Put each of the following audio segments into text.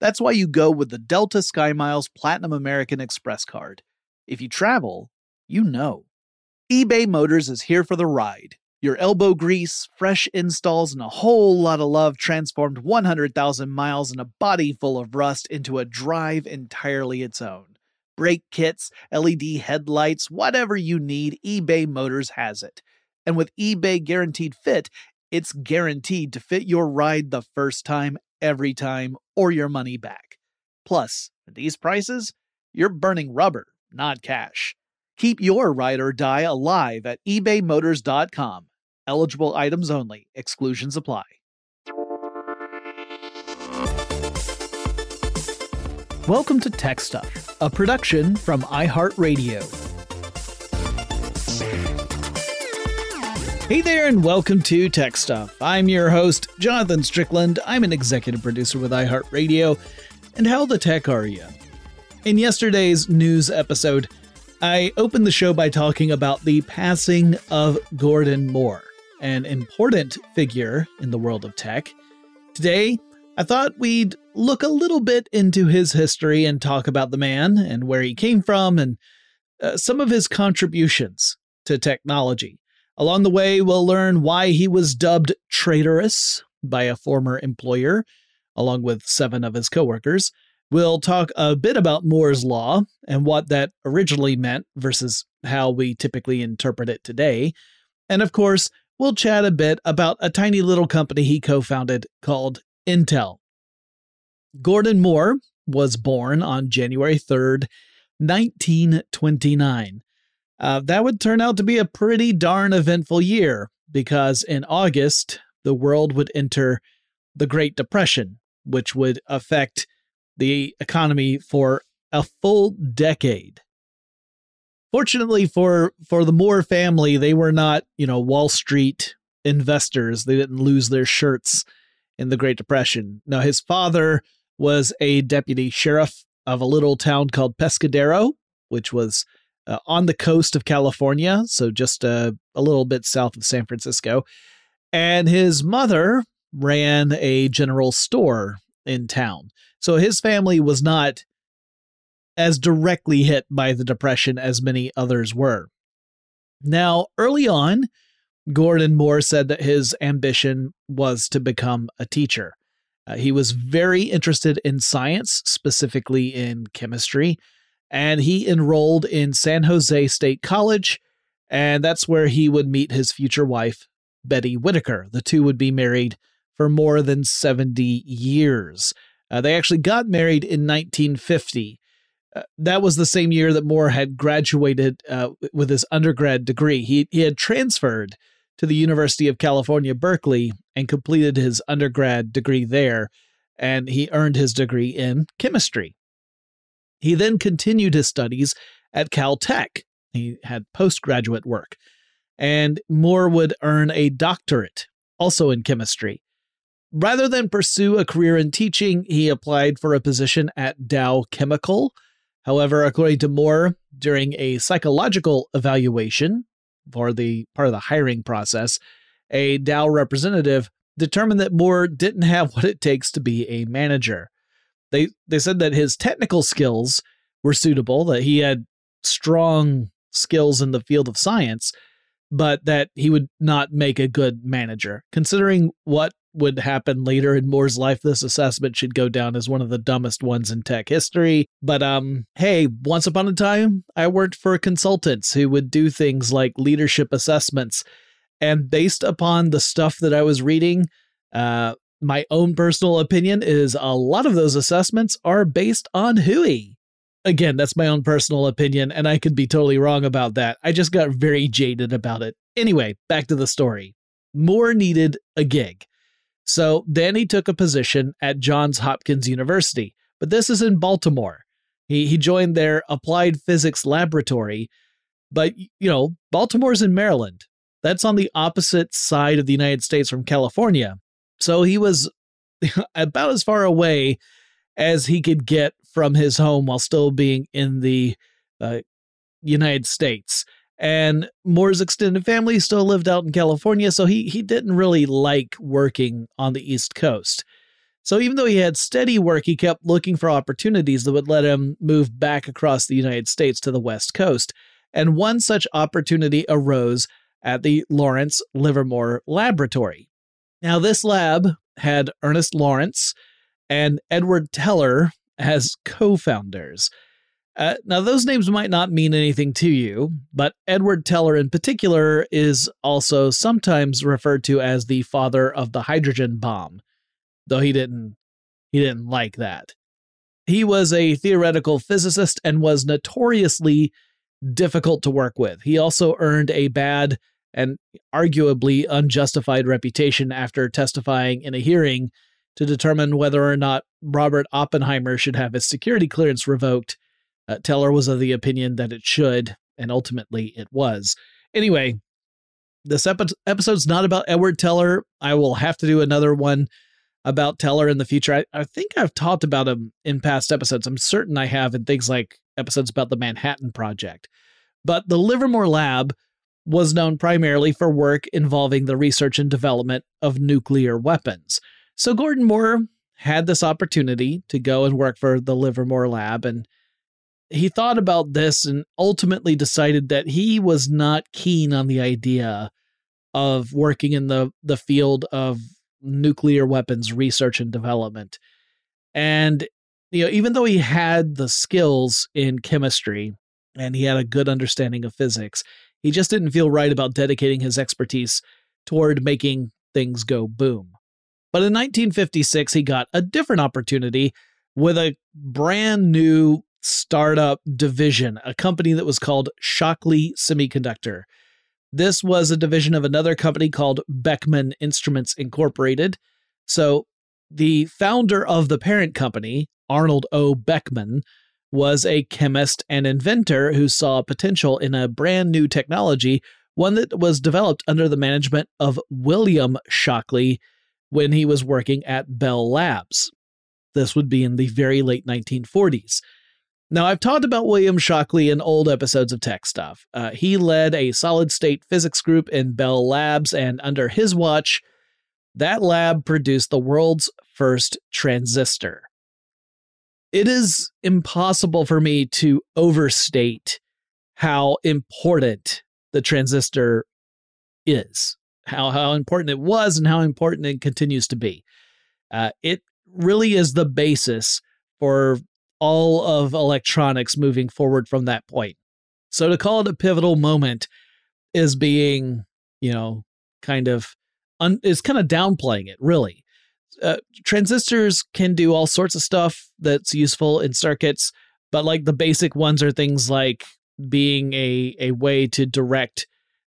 That's why you go with the Delta SkyMiles Platinum American Express card. If you travel, you know. eBay Motors is here for the ride. Your elbow grease, fresh installs, and a whole lot of love transformed 100,000 miles and a body full of rust into a drive entirely its own. Brake kits, LED headlights, whatever you need, eBay Motors has it. And with eBay Guaranteed Fit, it's guaranteed to fit your ride the first time, every time, or your money back. Plus, at these prices, you're burning rubber, not cash. Keep your ride or die alive at ebaymotors.com. Eligible items only, exclusions apply. Welcome to Tech Stuff, a production from iHeartRadio. Hey there, and welcome to Tech Stuff. I'm your host, Jonathan Strickland. I'm an executive producer with iHeartRadio. And how the tech are you? In yesterday's news episode, I opened the show by talking about the passing of Gordon Moore, an important figure in the world of tech. Today, I thought we'd look a little bit into his history and talk about the man and where he came from and uh, some of his contributions to technology. Along the way, we'll learn why he was dubbed traitorous by a former employer, along with seven of his coworkers. We'll talk a bit about Moore's Law and what that originally meant versus how we typically interpret it today. And of course, we'll chat a bit about a tiny little company he co founded called Intel. Gordon Moore was born on January 3rd, 1929. Uh, that would turn out to be a pretty darn eventful year because in August, the world would enter the Great Depression, which would affect the economy for a full decade. Fortunately for for the Moore family, they were not, you know, Wall Street investors. They didn't lose their shirts in the Great Depression. Now, his father was a deputy sheriff of a little town called Pescadero, which was uh, on the coast of California, so just uh, a little bit south of San Francisco. And his mother ran a general store in town. So his family was not as directly hit by the Depression as many others were. Now, early on, Gordon Moore said that his ambition was to become a teacher. Uh, he was very interested in science, specifically in chemistry, and he enrolled in San Jose State College, and that's where he would meet his future wife, Betty Whitaker. The two would be married for more than 70 years. Uh, they actually got married in 1950. Uh, that was the same year that Moore had graduated uh, with his undergrad degree. He, he had transferred to the University of California, Berkeley, and completed his undergrad degree there, and he earned his degree in chemistry. He then continued his studies at Caltech. He had postgraduate work, and Moore would earn a doctorate, also in chemistry. Rather than pursue a career in teaching, he applied for a position at Dow Chemical. However, according to Moore, during a psychological evaluation for the part of the hiring process, a Dow representative determined that Moore didn't have what it takes to be a manager. They they said that his technical skills were suitable, that he had strong skills in the field of science, but that he would not make a good manager. Considering what would happen later in Moore's life, this assessment should go down as one of the dumbest ones in tech history. But um, hey, once upon a time, I worked for consultants who would do things like leadership assessments. And based upon the stuff that I was reading, uh, my own personal opinion is a lot of those assessments are based on Hui. Again, that's my own personal opinion, and I could be totally wrong about that. I just got very jaded about it. Anyway, back to the story. Moore needed a gig. So Danny took a position at Johns Hopkins University, but this is in Baltimore. He, he joined their applied physics laboratory, but you know, Baltimore's in Maryland. That's on the opposite side of the United States from California. So he was about as far away as he could get from his home while still being in the uh, United States. And Moore's extended family still lived out in California, so he, he didn't really like working on the East Coast. So even though he had steady work, he kept looking for opportunities that would let him move back across the United States to the West Coast. And one such opportunity arose at the Lawrence Livermore Laboratory. Now, this lab had Ernest Lawrence and Edward Teller as co founders. Uh, now, those names might not mean anything to you, but Edward Teller in particular is also sometimes referred to as the father of the hydrogen bomb, though he didn't he didn't like that. He was a theoretical physicist and was notoriously difficult to work with. He also earned a bad and arguably unjustified reputation after testifying in a hearing to determine whether or not Robert Oppenheimer should have his security clearance revoked. Uh, Teller was of the opinion that it should, and ultimately it was. Anyway, this epi- episode's not about Edward Teller. I will have to do another one about Teller in the future. I, I think I've talked about him in past episodes. I'm certain I have in things like episodes about the Manhattan Project. But the Livermore Lab was known primarily for work involving the research and development of nuclear weapons. So Gordon Moore had this opportunity to go and work for the Livermore Lab, and he thought about this and ultimately decided that he was not keen on the idea of working in the, the field of nuclear weapons research and development. And you know, even though he had the skills in chemistry and he had a good understanding of physics, he just didn't feel right about dedicating his expertise toward making things go boom. But in 1956, he got a different opportunity with a brand new startup division, a company that was called Shockley Semiconductor. This was a division of another company called Beckman Instruments Incorporated. So the founder of the parent company, Arnold O. Beckman, was a chemist and inventor who saw potential in a brand new technology, one that was developed under the management of William Shockley when he was working at Bell Labs. This would be in the very late 1940s. Now, I've talked about William Shockley in old episodes of Tech Stuff. Uh, he led a solid state physics group in Bell Labs, and under his watch, that lab produced the world's first transistor it is impossible for me to overstate how important the transistor is, how how important it was, and how important it continues to be. Uh, it really is the basis for all of electronics moving forward from that point. So to call it a pivotal moment is being, you know, kind of un- is kind of downplaying it, really uh, transistors can do all sorts of stuff that's useful in circuits, but like the basic ones are things like being a a way to direct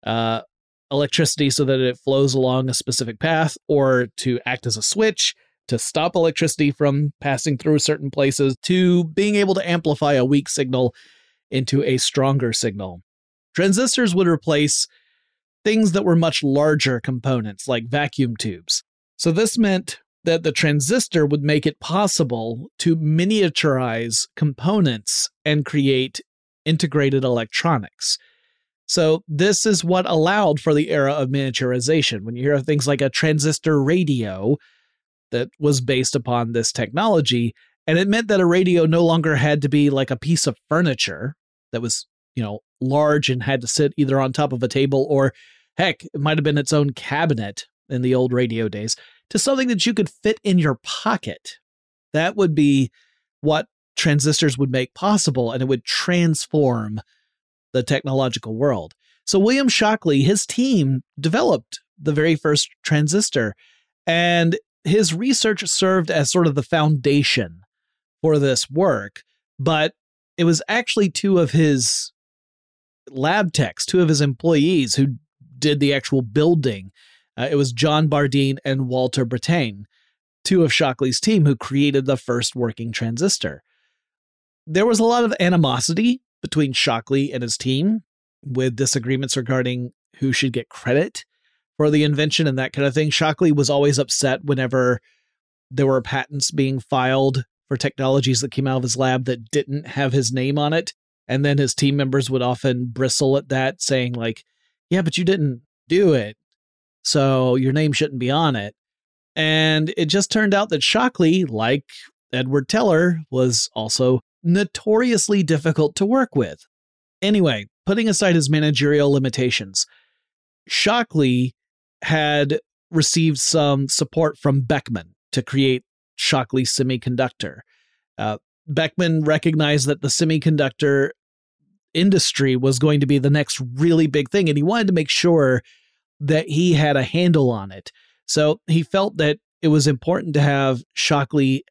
uh, electricity so that it flows along a specific path or to act as a switch to stop electricity from passing through certain places to being able to amplify a weak signal into a stronger signal. Transistors would replace things that were much larger components like vacuum tubes. So this meant that the transistor would make it possible to miniaturize components and create integrated electronics. So, this is what allowed for the era of miniaturization. When you hear things like a transistor radio that was based upon this technology, and it meant that a radio no longer had to be like a piece of furniture that was, you know, large and had to sit either on top of a table or heck, it might have been its own cabinet in the old radio days to something that you could fit in your pocket. That would be what transistors would make possible, and it would transform the technological world. So, William Shockley, his team developed the very first transistor, and his research served as sort of the foundation for this work. But it was actually two of his lab techs, two of his employees who did the actual building uh, it was John Bardeen and Walter Brattain, two of Shockley's team who created the first working transistor. There was a lot of animosity between Shockley and his team, with disagreements regarding who should get credit for the invention and that kind of thing. Shockley was always upset whenever there were patents being filed for technologies that came out of his lab that didn't have his name on it. And then his team members would often bristle at that, saying, like, yeah, but you didn't do it so your name shouldn't be on it. And it just turned out that Shockley, like Edward Teller, was also notoriously difficult to work with. Anyway, putting aside his managerial limitations, Shockley had received some support from Beckman to create Shockley Semiconductor. Uh, Beckman recognized that the semiconductor industry was going to be the next really big thing, and he wanted to make sure that he had a handle on it. So he felt that it was important to have Shockley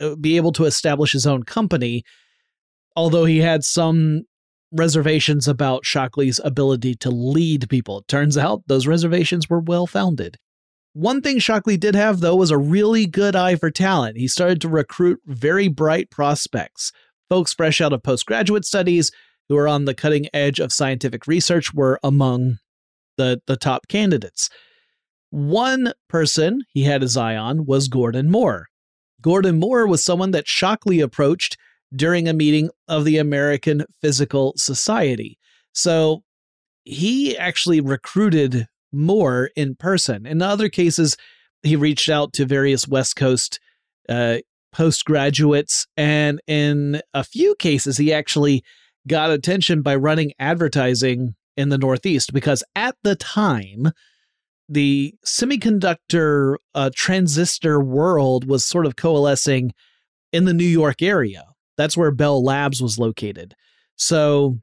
uh, be able to establish his own company, although he had some reservations about Shockley's ability to lead people. It turns out those reservations were well founded. One thing Shockley did have, though, was a really good eye for talent. He started to recruit very bright prospects. Folks fresh out of postgraduate studies who were on the cutting edge of scientific research were among the the top candidates. One person he had his eye on was Gordon Moore. Gordon Moore was someone that Shockley approached during a meeting of the American Physical Society. So he actually recruited Moore in person. In other cases, he reached out to various West Coast uh, postgraduates, and in a few cases, he actually got attention by running advertising in the Northeast because at the time, the semiconductor uh, transistor world was sort of coalescing in the New York area. That's where Bell Labs was located. So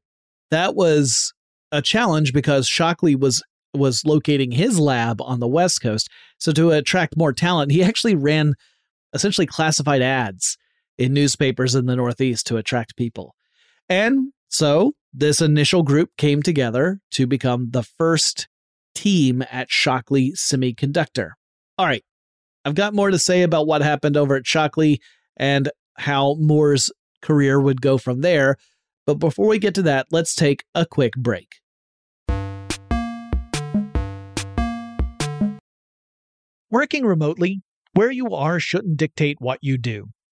that was a challenge because Shockley was was locating his lab on the West Coast. So to attract more talent, he actually ran essentially classified ads in newspapers in the Northeast to attract people. And so this initial group came together to become the first team at Shockley Semiconductor. All right, I've got more to say about what happened over at Shockley and how Moore's career would go from there. But before we get to that, let's take a quick break. Working remotely, where you are shouldn't dictate what you do.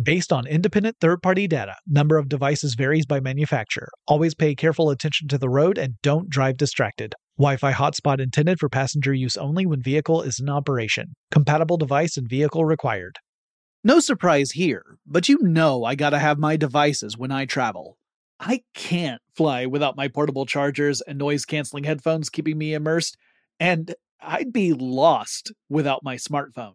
Based on independent third party data, number of devices varies by manufacturer. Always pay careful attention to the road and don't drive distracted. Wi Fi hotspot intended for passenger use only when vehicle is in operation. Compatible device and vehicle required. No surprise here, but you know I gotta have my devices when I travel. I can't fly without my portable chargers and noise canceling headphones keeping me immersed. And I'd be lost without my smartphone.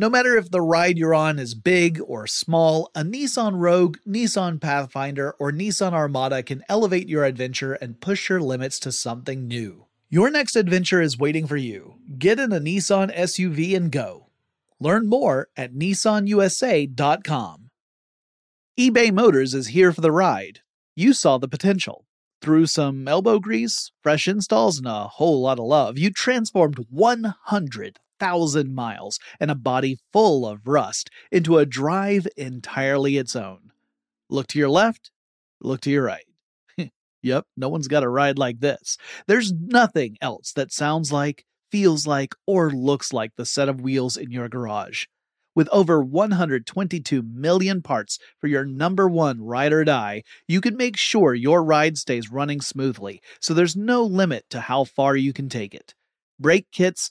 No matter if the ride you're on is big or small, a Nissan Rogue, Nissan Pathfinder, or Nissan Armada can elevate your adventure and push your limits to something new. Your next adventure is waiting for you. Get in a Nissan SUV and go. Learn more at nissanusa.com. eBay Motors is here for the ride. You saw the potential. Through some elbow grease, fresh installs, and a whole lot of love, you transformed 100,000 miles and a body full of rust into a drive entirely its own. Look to your left, look to your right. yep, no one's got a ride like this. There's nothing else that sounds like, feels like, or looks like the set of wheels in your garage. With over 122 million parts for your number one ride or die, you can make sure your ride stays running smoothly, so there's no limit to how far you can take it. Brake kits,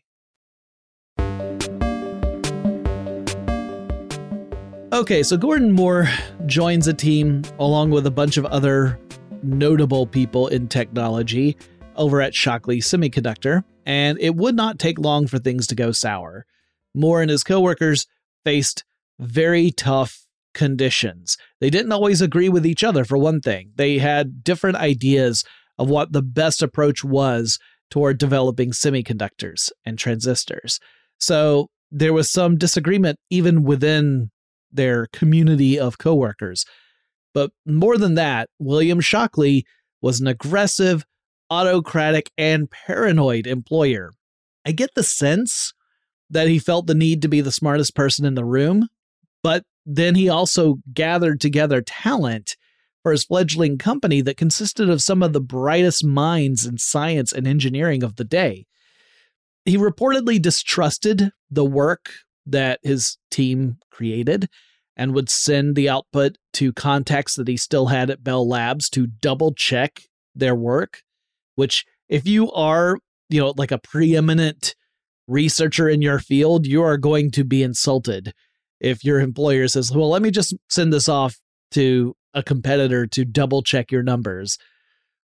Okay, so Gordon Moore joins a team along with a bunch of other notable people in technology over at Shockley Semiconductor, and it would not take long for things to go sour. Moore and his coworkers faced very tough conditions. They didn't always agree with each other, for one thing. They had different ideas of what the best approach was toward developing semiconductors and transistors. So there was some disagreement even within their community of coworkers. But more than that, William Shockley was an aggressive, autocratic, and paranoid employer. I get the sense that he felt the need to be the smartest person in the room, but then he also gathered together talent for his fledgling company that consisted of some of the brightest minds in science and engineering of the day. He reportedly distrusted the work that his team created and would send the output to contacts that he still had at Bell Labs to double check their work, which if you are, you know, like a preeminent researcher in your field, you are going to be insulted if your employer says, well, let me just send this off to a competitor to double check your numbers.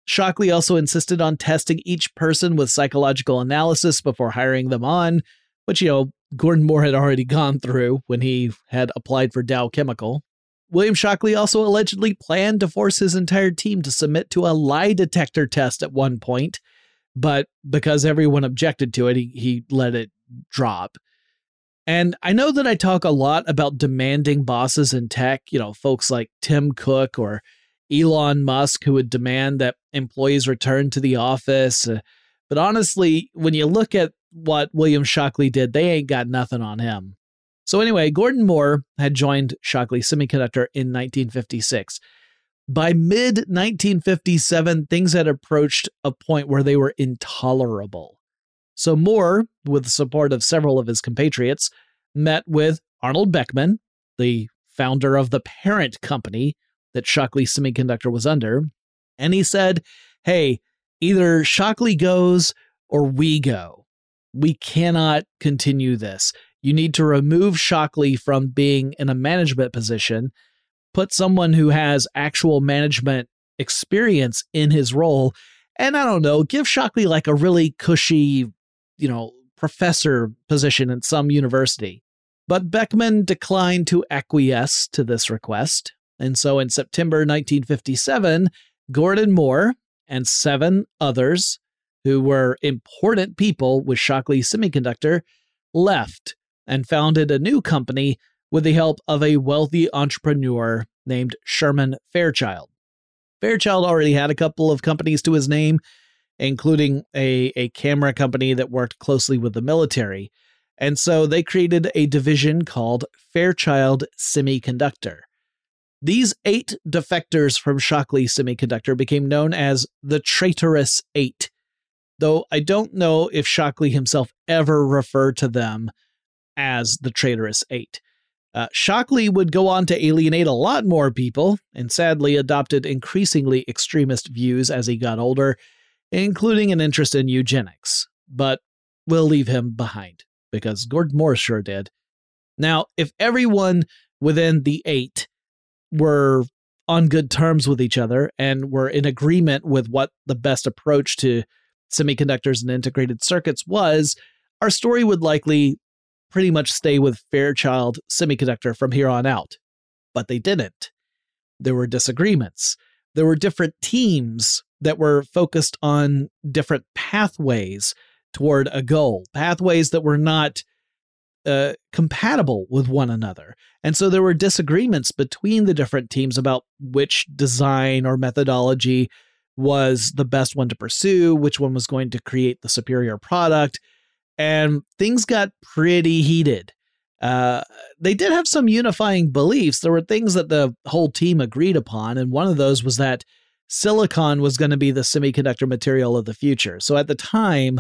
Shockley also insisted on testing each person with psychological analysis before hiring them on, which, you know, Gordon Moore had already gone through when he had applied for Dow Chemical. William Shockley also allegedly planned to force his entire team to submit to a lie detector test at one point, but because everyone objected to it, he, he let it drop. And I know that I talk a lot about demanding bosses in tech, you know, folks like Tim Cook or Elon Musk who would demand that employees return to the office. Uh, but honestly, when you look at what William Shockley did, they ain't got nothing on him. So, anyway, Gordon Moore had joined Shockley Semiconductor in 1956. By mid 1957, things had approached a point where they were intolerable. So, Moore, with the support of several of his compatriots, met with Arnold Beckman, the founder of the parent company that Shockley Semiconductor was under, and he said, Hey, either Shockley goes or we go. We cannot continue this. You need to remove Shockley from being in a management position, put someone who has actual management experience in his role, and I don't know, give Shockley like a really cushy, you know, professor position in some university. But Beckman declined to acquiesce to this request, and so in September 1957, Gordon Moore and seven others who were important people with Shockley Semiconductor left and founded a new company with the help of a wealthy entrepreneur named Sherman Fairchild. Fairchild already had a couple of companies to his name, including a, a camera company that worked closely with the military. And so they created a division called Fairchild Semiconductor. These eight defectors from Shockley Semiconductor became known as the Traitorous Eight, though I don't know if Shockley himself ever referred to them as the Traitorous Eight. Uh, Shockley would go on to alienate a lot more people and sadly adopted increasingly extremist views as he got older, including an interest in eugenics. But we'll leave him behind because Gordon Moore sure did. Now, if everyone within the eight were on good terms with each other and were in agreement with what the best approach to semiconductors and integrated circuits was, our story would likely pretty much stay with Fairchild Semiconductor from here on out. But they didn't. There were disagreements. There were different teams that were focused on different pathways toward a goal, pathways that were not uh, compatible with one another. And so there were disagreements between the different teams about which design or methodology was the best one to pursue, which one was going to create the superior product. And things got pretty heated. Uh, they did have some unifying beliefs. There were things that the whole team agreed upon. And one of those was that silicon was going to be the semiconductor material of the future. So at the time,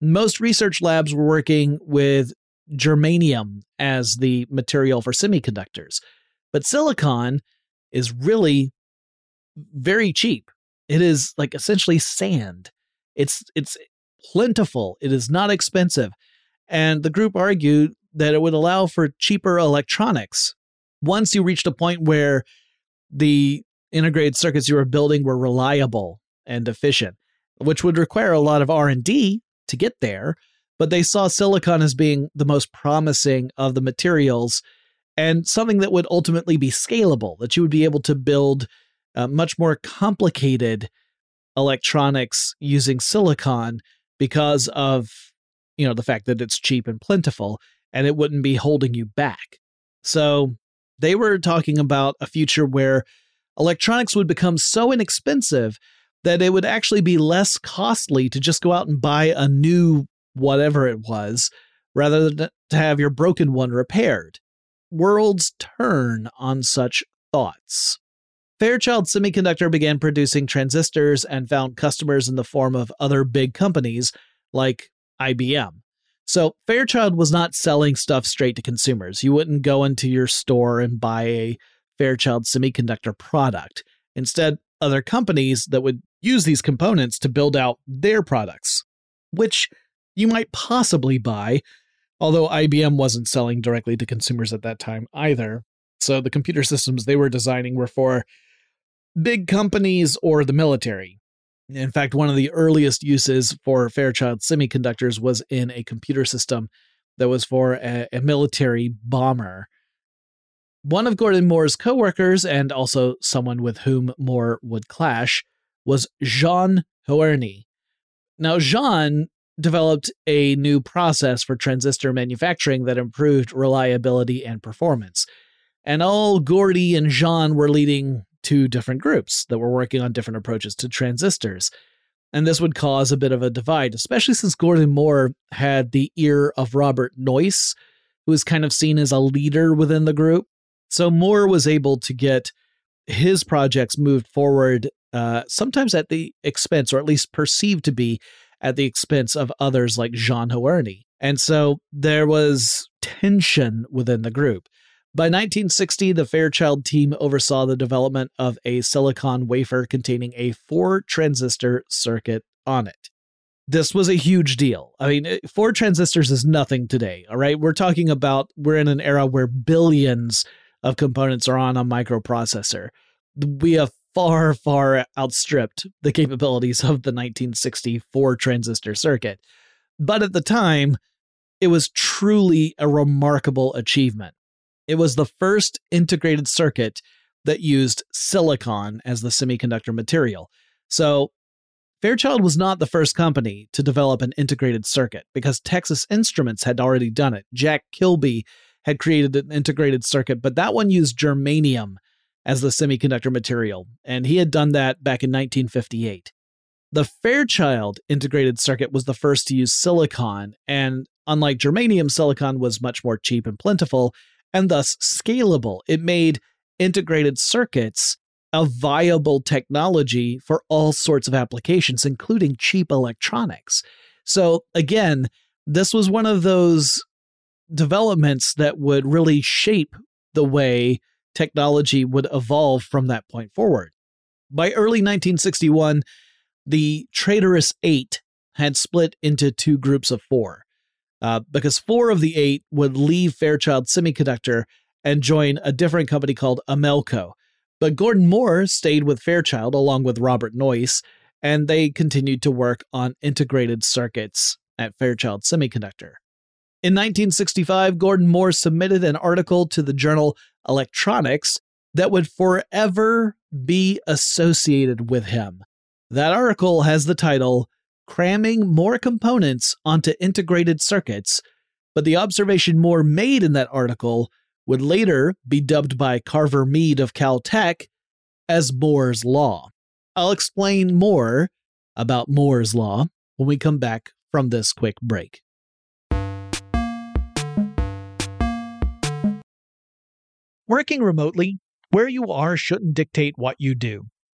most research labs were working with germanium as the material for semiconductors. But silicon is really very cheap. It is like essentially sand. It's it's plentiful. It is not expensive. And the group argued that it would allow for cheaper electronics. Once you reached a point where the integrated circuits you were building were reliable and efficient, which would require a lot of R&D to get there, but they saw silicon as being the most promising of the materials and something that would ultimately be scalable, that you would be able to build uh, much more complicated electronics using silicon because of you know the fact that it's cheap and plentiful and it wouldn't be holding you back. So they were talking about a future where electronics would become so inexpensive that it would actually be less costly to just go out and buy a new whatever it was, rather than to have your broken one repaired. Worlds turn on such thoughts. Fairchild Semiconductor began producing transistors and found customers in the form of other big companies like IBM. So Fairchild was not selling stuff straight to consumers. You wouldn't go into your store and buy a Fairchild Semiconductor product. Instead, other companies that would use these components to build out their products, which you might possibly buy, although IBM wasn't selling directly to consumers at that time either. So the computer systems they were designing were for big companies or the military. In fact, one of the earliest uses for Fairchild semiconductors was in a computer system that was for a, a military bomber. One of Gordon Moore's coworkers, and also someone with whom Moore would clash, was Jean Hoerni. Now, Jean developed a new process for transistor manufacturing that improved reliability and performance. And all Gordy and Jean were leading two different groups that were working on different approaches to transistors. And this would cause a bit of a divide, especially since Gordon Moore had the ear of Robert Noyce, who was kind of seen as a leader within the group. So Moore was able to get his projects moved forward, uh, sometimes at the expense, or at least perceived to be at the expense of others like Jean Hoerni. And so there was tension within the group. By 1960, the Fairchild team oversaw the development of a silicon wafer containing a four transistor circuit on it. This was a huge deal. I mean, four transistors is nothing today, all right? We're talking about, we're in an era where billions of components are on a microprocessor. We have far, far outstripped the capabilities of the 1964 transistor circuit. But at the time, it was truly a remarkable achievement. It was the first integrated circuit that used silicon as the semiconductor material. So, Fairchild was not the first company to develop an integrated circuit because Texas Instruments had already done it. Jack Kilby had created an integrated circuit, but that one used germanium as the semiconductor material, and he had done that back in 1958. The Fairchild integrated circuit was the first to use silicon, and unlike germanium, silicon was much more cheap and plentiful, and thus scalable. It made integrated circuits a viable technology for all sorts of applications, including cheap electronics. So, again, this was one of those developments that would really shape the way technology would evolve from that point forward. By early 1961, the traitorous eight had split into two groups of four uh, because four of the eight would leave Fairchild Semiconductor and join a different company called Amelco. But Gordon Moore stayed with Fairchild along with Robert Noyce, and they continued to work on integrated circuits at Fairchild Semiconductor. In 1965, Gordon Moore submitted an article to the journal Electronics that would forever be associated with him. That article has the title cramming more components onto integrated circuits, but the observation Moore made in that article would later be dubbed by Carver Mead of Caltech as Moore's Law. I'll explain more about Moore's Law when we come back from this quick break. Working remotely, where you are shouldn't dictate what you do.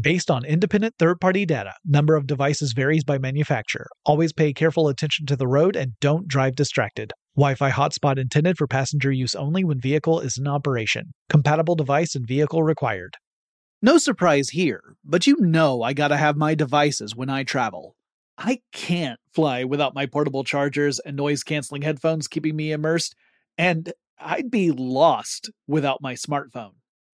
Based on independent third party data, number of devices varies by manufacturer. Always pay careful attention to the road and don't drive distracted. Wi Fi hotspot intended for passenger use only when vehicle is in operation. Compatible device and vehicle required. No surprise here, but you know I gotta have my devices when I travel. I can't fly without my portable chargers and noise canceling headphones keeping me immersed, and I'd be lost without my smartphone.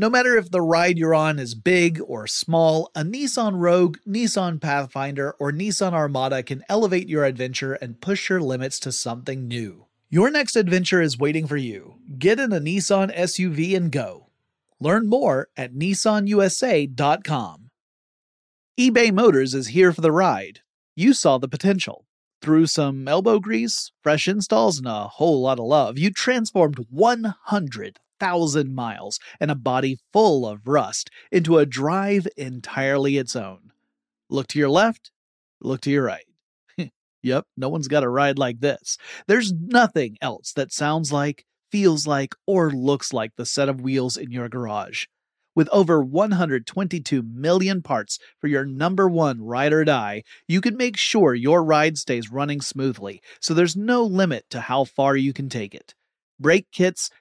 No matter if the ride you're on is big or small, a Nissan Rogue, Nissan Pathfinder, or Nissan Armada can elevate your adventure and push your limits to something new. Your next adventure is waiting for you. Get in a Nissan SUV and go. Learn more at nissanusa.com. eBay Motors is here for the ride. You saw the potential. Through some elbow grease, fresh installs, and a whole lot of love, you transformed 100,000 miles and a body full of rust into a drive entirely its own. Look to your left, look to your right. yep, no one's got a ride like this. There's nothing else that sounds like, feels like, or looks like the set of wheels in your garage. With over 122 million parts for your number one ride or die, you can make sure your ride stays running smoothly, so there's no limit to how far you can take it. Brake kits,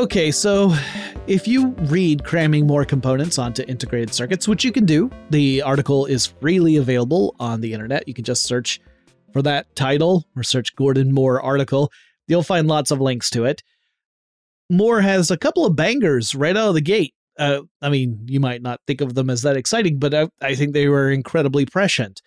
Okay, so if you read Cramming More Components onto Integrated Circuits, which you can do, the article is freely available on the internet. You can just search for that title or search Gordon Moore article. You'll find lots of links to it. Moore has a couple of bangers right out of the gate. Uh, I mean, you might not think of them as that exciting, but I, I think they were incredibly prescient.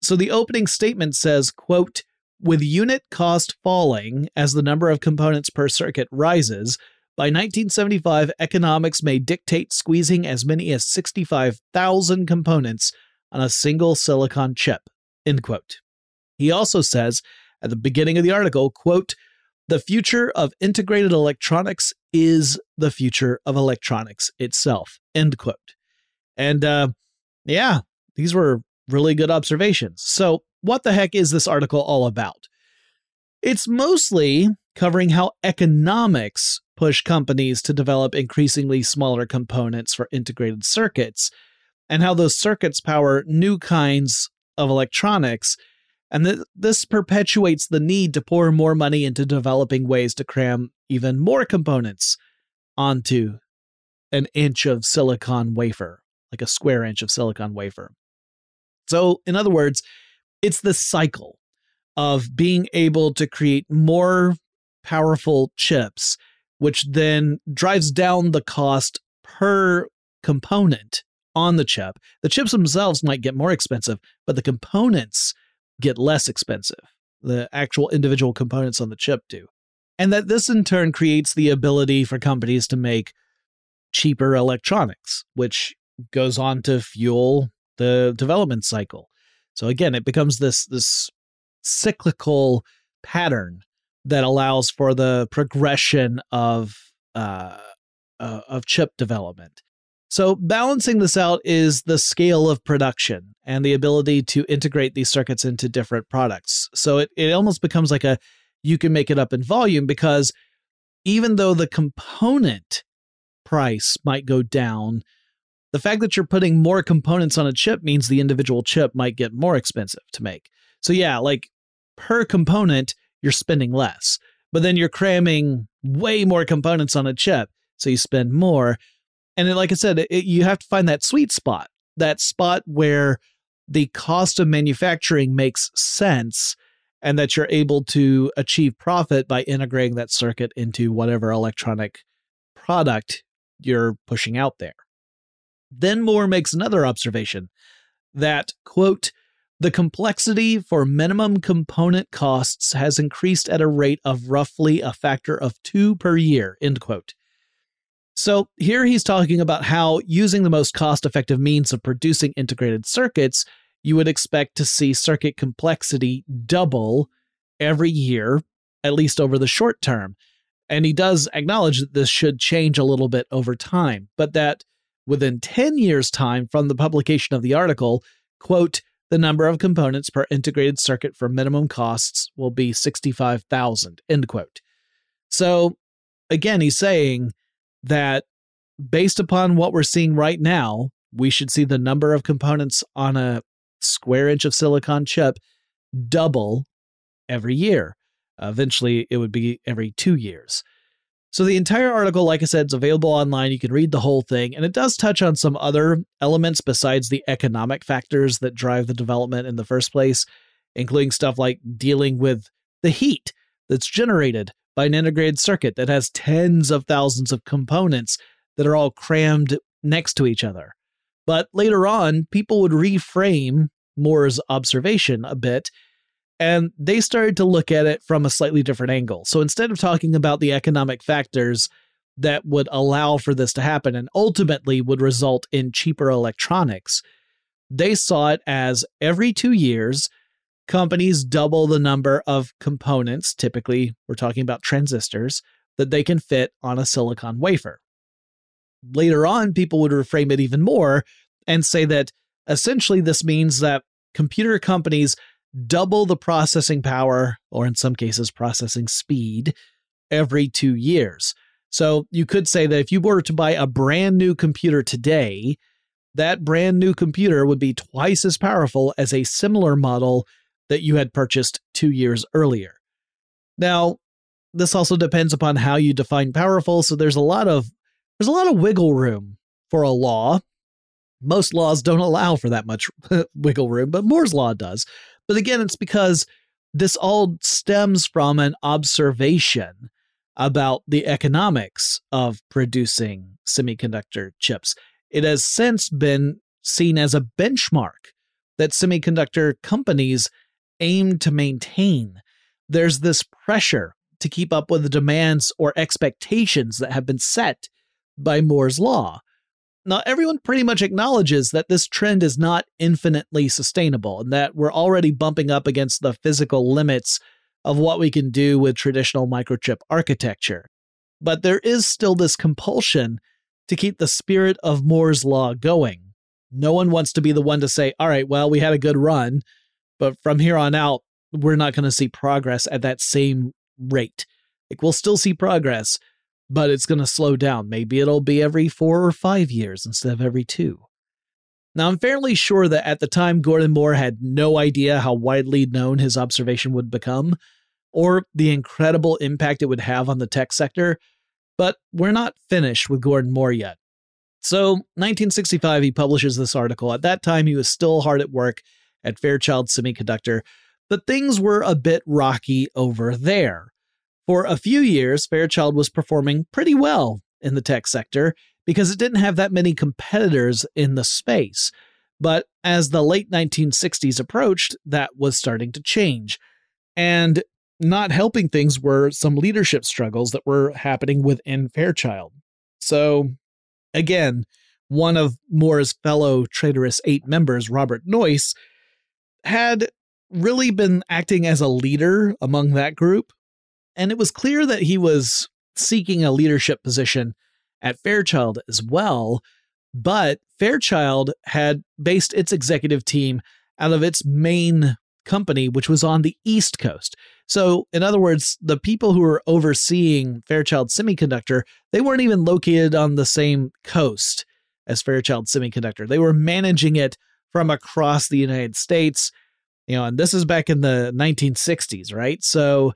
So the opening statement says, quote, with unit cost falling as the number of components per circuit rises, by 1975, economics may dictate squeezing as many as 65,000 components on a single silicon chip. End quote. He also says at the beginning of the article, quote, the future of integrated electronics is the future of electronics itself. End quote. And uh, yeah, these were really good observations. So, what the heck is this article all about? It's mostly covering how economics push companies to develop increasingly smaller components for integrated circuits, and how those circuits power new kinds of electronics and th- this perpetuates the need to pour more money into developing ways to cram even more components onto an inch of silicon wafer, like a square inch of silicon wafer. So, in other words, it's the cycle of being able to create more powerful chips, which then drives down the cost per component on the chip. The chips themselves might get more expensive, but the components get less expensive. The actual individual components on the chip do. And that this in turn creates the ability for companies to make cheaper electronics, which goes on to fuel the development cycle. So again, it becomes this this cyclical pattern that allows for the progression of uh, uh, of chip development. So, balancing this out is the scale of production and the ability to integrate these circuits into different products. So, it, it almost becomes like a you can make it up in volume because even though the component price might go down, the fact that you're putting more components on a chip means the individual chip might get more expensive to make. So, yeah, like per component, you're spending less, but then you're cramming way more components on a chip. So, you spend more and like I said, it, you have to find that sweet spot, that spot where the cost of manufacturing makes sense and that you're able to achieve profit by integrating that circuit into whatever electronic product you're pushing out there. Then Moore makes another observation that, quote, the complexity for minimum component costs has increased at a rate of roughly a factor of two per year, end quote. So here he's talking about how using the most cost effective means of producing integrated circuits, you would expect to see circuit complexity double every year, at least over the short term. And he does acknowledge that this should change a little bit over time, but that within 10 years' time from the publication of the article, quote, the number of components per integrated circuit for minimum costs will be 65,000, end quote. So again, he's saying that based upon what we're seeing right now, we should see the number of components on a square inch of silicon chip double every year. Eventually, it would be every two years. So, the entire article, like I said, is available online. You can read the whole thing, and it does touch on some other elements besides the economic factors that drive the development in the first place, including stuff like dealing with the heat that's generated by an integrated circuit that has tens of thousands of components that are all crammed next to each other. But later on, people would reframe Moore's observation a bit and they started to look at it from a slightly different angle. So instead of talking about the economic factors that would allow for this to happen and ultimately would result in cheaper electronics, they saw it as every two years, companies double the number of components, typically, we're talking about transistors, that they can fit on a silicon wafer. Later on, people would reframe it even more and say that essentially this means that computer companies double the processing power, or in some cases, processing speed, every two years. So you could say that if you were to buy a brand new computer today, that brand new computer would be twice as powerful as a similar model that you had purchased two years earlier. Now, this also depends upon how you define powerful, so there's a lot of there's a lot of wiggle room for a law. Most laws don't allow for that much wiggle room, but Moore's law does. But again, it's because this all stems from an observation about the economics of producing semiconductor chips. It has since been seen as a benchmark that semiconductor companies aim to maintain. There's this pressure to keep up with the demands or expectations that have been set by Moore's Law. Now, everyone pretty much acknowledges that this trend is not infinitely sustainable and that we're already bumping up against the physical limits of what we can do with traditional microchip architecture. But there is still this compulsion to keep the spirit of Moore's Law going. No one wants to be the one to say, all right, well, we had a good run, but from here on out, we're not going to see progress at that same rate. Like, we'll still see progress, but it's going to slow down. Maybe it'll be every four or five years instead of every two. Now, I'm fairly sure that at the time, Gordon Moore had no idea how widely known his observation would become or the incredible impact it would have on the tech sector, but we're not finished with Gordon Moore yet. So, 1965, he publishes this article. At that time, he was still hard at work at Fairchild Semiconductor, but things were a bit rocky over there. For a few years, Fairchild was performing pretty well in the tech sector because it didn't have that many competitors in the space. But as the late 1960s approached, that was starting to change. And not helping things were some leadership struggles that were happening within Fairchild. So, again, one of Moore's fellow traitorous eight members, Robert Noyce, had really been acting as a leader among that group and it was clear that he was seeking a leadership position at Fairchild as well. But Fairchild had based its executive team out of its main company, which was on the East Coast. So, in other words, the people who were overseeing Fairchild Semiconductor, they weren't even located on the same coast as Fairchild Semiconductor. They were managing it from across the United States. You know, and this is back in the 1960s, right? So,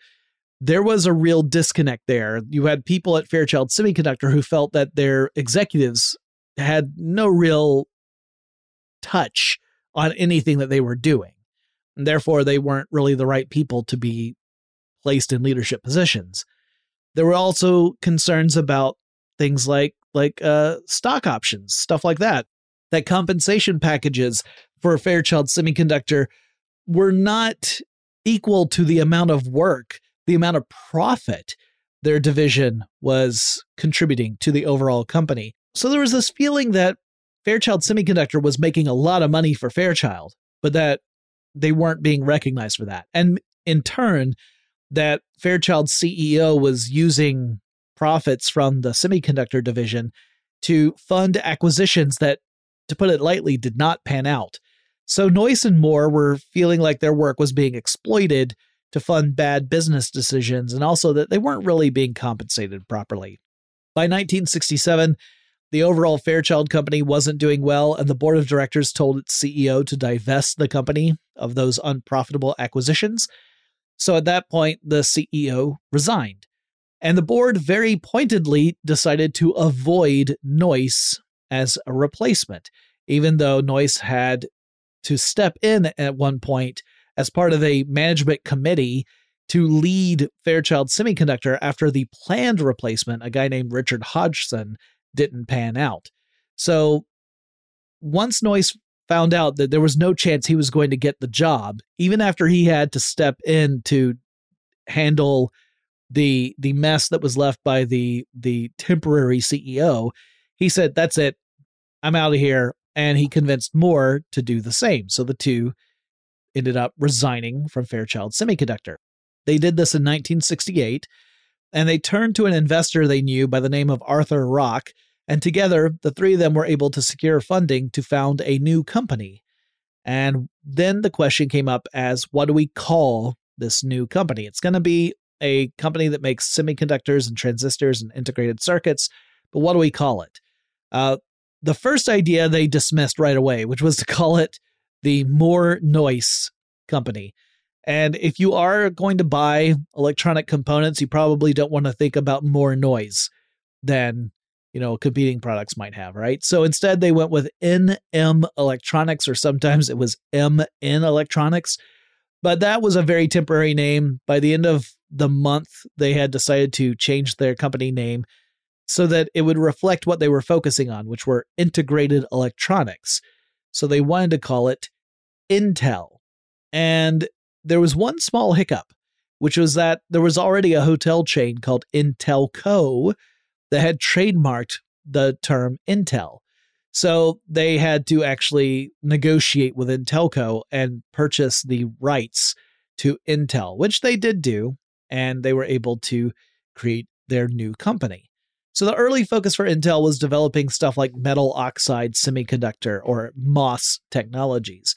there was a real disconnect there. You had people at Fairchild Semiconductor who felt that their executives had no real touch on anything that they were doing. And therefore, they weren't really the right people to be placed in leadership positions. There were also concerns about things like like uh, stock options, stuff like that. That compensation packages for Fairchild Semiconductor were not equal to the amount of work the amount of profit their division was contributing to the overall company. So there was this feeling that Fairchild Semiconductor was making a lot of money for Fairchild, but that they weren't being recognized for that. And in turn, that Fairchild CEO was using profits from the semiconductor division to fund acquisitions that, to put it lightly, did not pan out. So Noyce and Moore were feeling like their work was being exploited to fund bad business decisions and also that they weren't really being compensated properly. By 1967, the overall Fairchild company wasn't doing well, and the board of directors told its CEO to divest the company of those unprofitable acquisitions. So at that point, the CEO resigned. And the board very pointedly decided to avoid Noyce as a replacement, even though Noyce had to step in at one point as part of a management committee to lead Fairchild Semiconductor after the planned replacement, a guy named Richard Hodgson, didn't pan out. So once Noyce found out that there was no chance he was going to get the job, even after he had to step in to handle the the mess that was left by the the temporary CEO, he said, "That's it. I'm out of here." And he convinced Moore to do the same. So the two ended up resigning from Fairchild Semiconductor. They did this in 1968, and they turned to an investor they knew by the name of Arthur Rock, and together the three of them were able to secure funding to found a new company. And then the question came up as what do we call this new company? It's going to be a company that makes semiconductors and transistors and integrated circuits, but what do we call it? Uh, the first idea they dismissed right away, which was to call it the Moore Noyce Company. And if you are going to buy electronic components, you probably don't want to think about more noise than you know competing products might have, right? So instead, they went with NM Electronics, or sometimes it was MN Electronics. But that was a very temporary name. By the end of the month, they had decided to change their company name so that it would reflect what they were focusing on, which were integrated electronics. So they wanted to call it Intel. And there was one small hiccup, which was that there was already a hotel chain called Intelco that had trademarked the term Intel. So they had to actually negotiate with Intelco and purchase the rights to Intel, which they did do, and they were able to create their new company. So the early focus for Intel was developing stuff like metal oxide semiconductor or MOS technologies.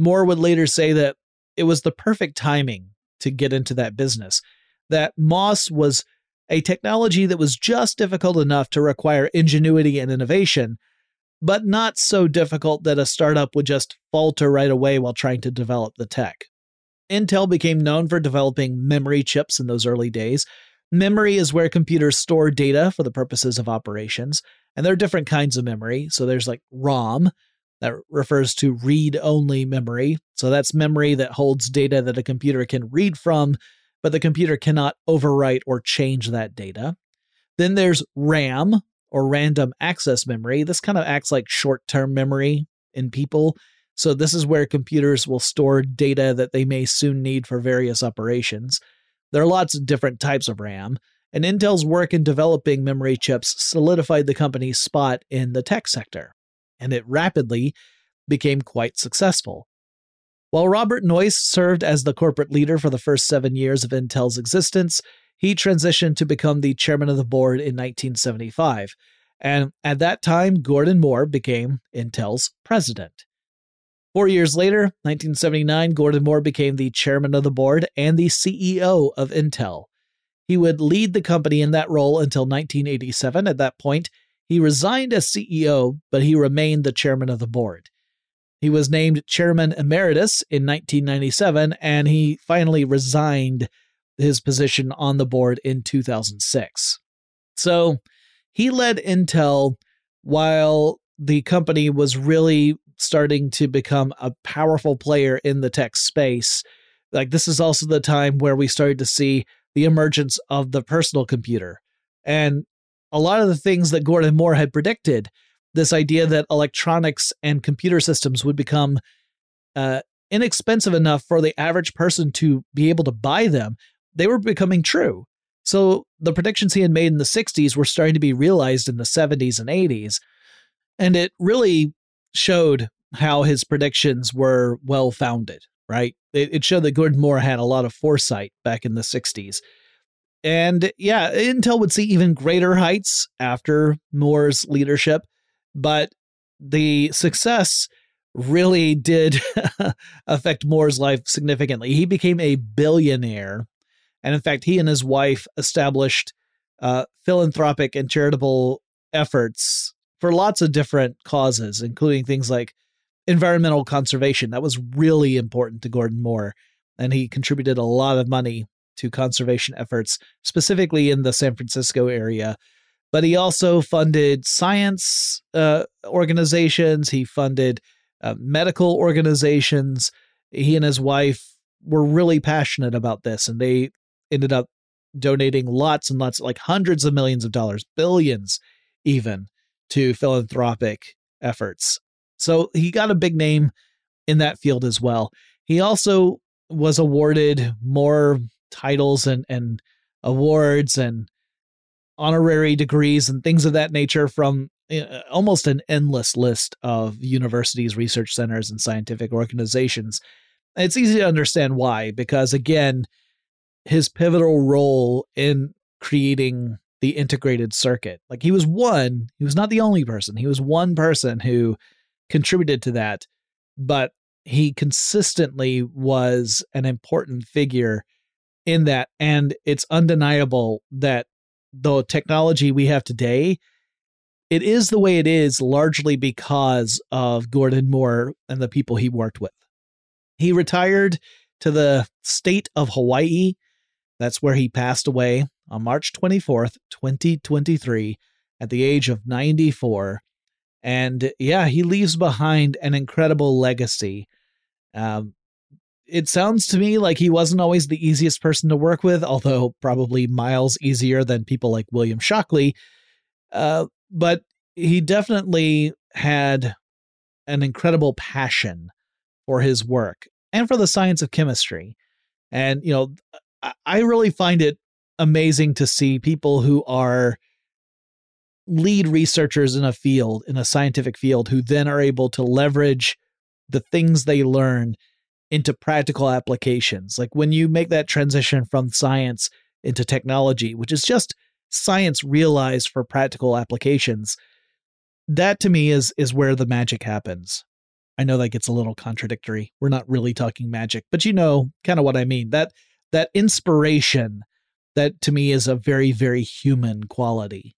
Moore would later say that it was the perfect timing to get into that business. That MOS was a technology that was just difficult enough to require ingenuity and innovation, but not so difficult that a startup would just falter right away while trying to develop the tech. Intel became known for developing memory chips in those early days. Memory is where computers store data for the purposes of operations, and there are different kinds of memory. So there's like ROM, that refers to read only memory. So that's memory that holds data that a computer can read from, but the computer cannot overwrite or change that data. Then there's RAM, or random access memory. This kind of acts like short term memory in people. So, this is where computers will store data that they may soon need for various operations. There are lots of different types of RAM, and Intel's work in developing memory chips solidified the company's spot in the tech sector and it rapidly became quite successful. While Robert Noyce served as the corporate leader for the first seven years of Intel's existence, he transitioned to become the chairman of the board in 1975. And at that time, Gordon Moore became Intel's president. Four years later, 1979, Gordon Moore became the chairman of the board and the CEO of Intel. He would lead the company in that role until 1987. At that point, he resigned as CEO, but he remained the chairman of the board. He was named chairman emeritus in 1997, and he finally resigned his position on the board in 2006. So he led Intel while the company was really starting to become a powerful player in the tech space. Like, this is also the time where we started to see the emergence of the personal computer. And a lot of the things that Gordon Moore had predicted, this idea that electronics and computer systems would become uh, inexpensive enough for the average person to be able to buy them, they were becoming true. So the predictions he had made in the 60s were starting to be realized in the 70s and 80s. And it really showed how his predictions were well founded, right? It, it showed that Gordon Moore had a lot of foresight back in the 60s. And yeah, Intel would see even greater heights after Moore's leadership, but the success really did affect Moore's life significantly. He became a billionaire. And in fact, he and his wife established uh, philanthropic and charitable efforts for lots of different causes, including things like environmental conservation. That was really important to Gordon Moore. And he contributed a lot of money to conservation efforts, specifically in the San Francisco area. But he also funded science uh, organizations, he funded uh, medical organizations. He and his wife were really passionate about this, and they ended up donating lots and lots, like hundreds of millions of dollars, billions even, to philanthropic efforts. So he got a big name in that field as well. He also was awarded more titles and, and awards and honorary degrees and things of that nature from almost an endless list of universities, research centers, and scientific organizations. It's easy to understand why, because again, his pivotal role in creating the integrated circuit. Like he was one, he was not the only person. He was one person who contributed to that, but he consistently was an important figure in that. And it's undeniable that the technology we have today, it is the way it is largely because of Gordon Moore and the people he worked with. He retired to the state of Hawaii. That's where he passed away on March 24th, 2023, at the age of 94. And yeah, he leaves behind an incredible legacy. Um, it sounds to me like he wasn't always the easiest person to work with, although probably miles easier than people like William Shockley. Uh, but he definitely had an incredible passion for his work and for the science of chemistry. And, you know, I really find it amazing to see people who are lead researchers in a field, in a scientific field, who then are able to leverage the things they learn into practical applications. Like when you make that transition from science into technology, which is just science realized for practical applications, that to me is is where the magic happens. I know that gets a little contradictory. We're not really talking magic, but you know kind of what I mean. That that inspiration that to me is a very very human quality.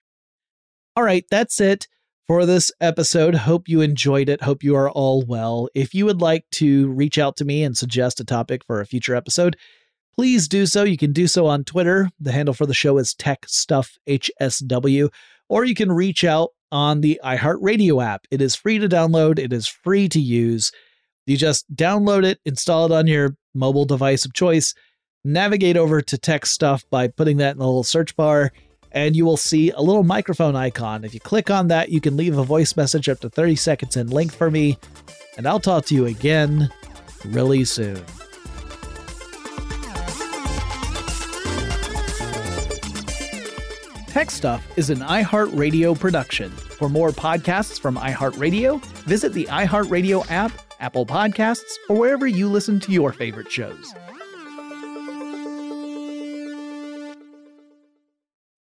All right, that's it for this episode. Hope you enjoyed it. Hope you are all well. If you would like to reach out to me and suggest a topic for a future episode, please do so. You can do so on Twitter. The handle for the show is TechStuffHSW, or you can reach out on the iHeartRadio app. It is free to download, it is free to use. You just download it, install it on your mobile device of choice, navigate over to Tech Stuff by putting that in the little search bar and you will see a little microphone icon. If you click on that, you can leave a voice message up to 30 seconds in length for me, and I'll talk to you again really soon. Tech Stuff is an iHeartRadio production. For more podcasts from iHeartRadio, visit the iHeartRadio app, Apple Podcasts, or wherever you listen to your favorite shows.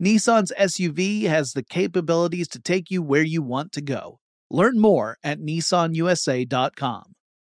Nissan's SUV has the capabilities to take you where you want to go. Learn more at nissanusa.com.